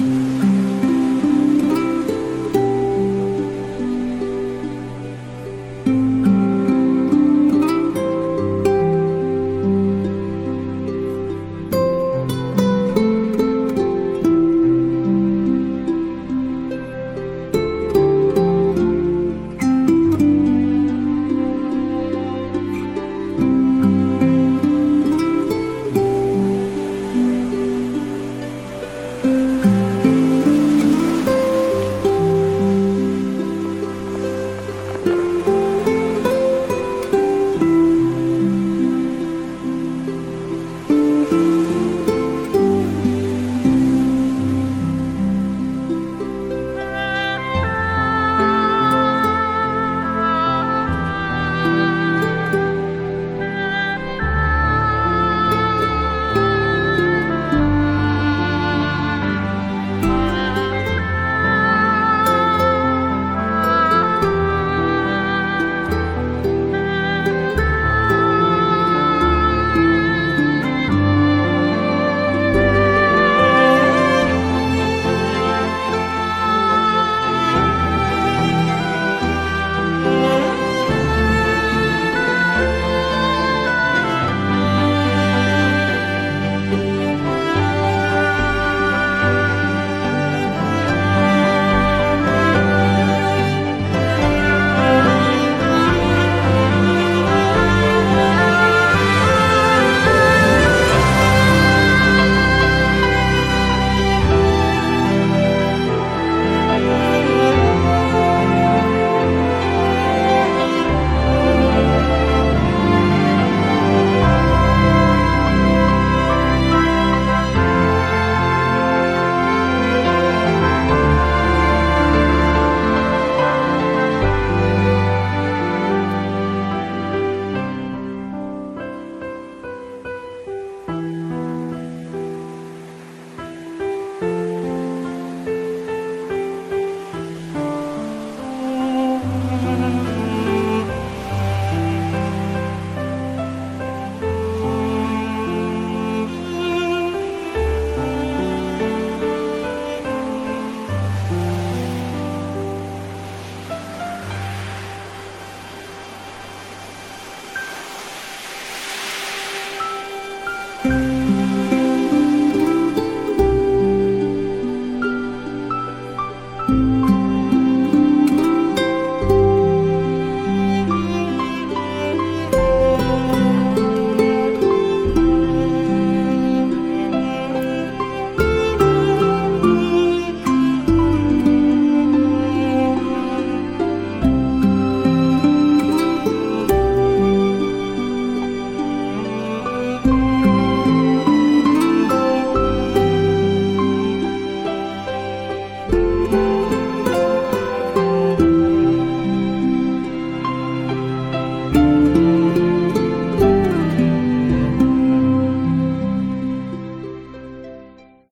Bye.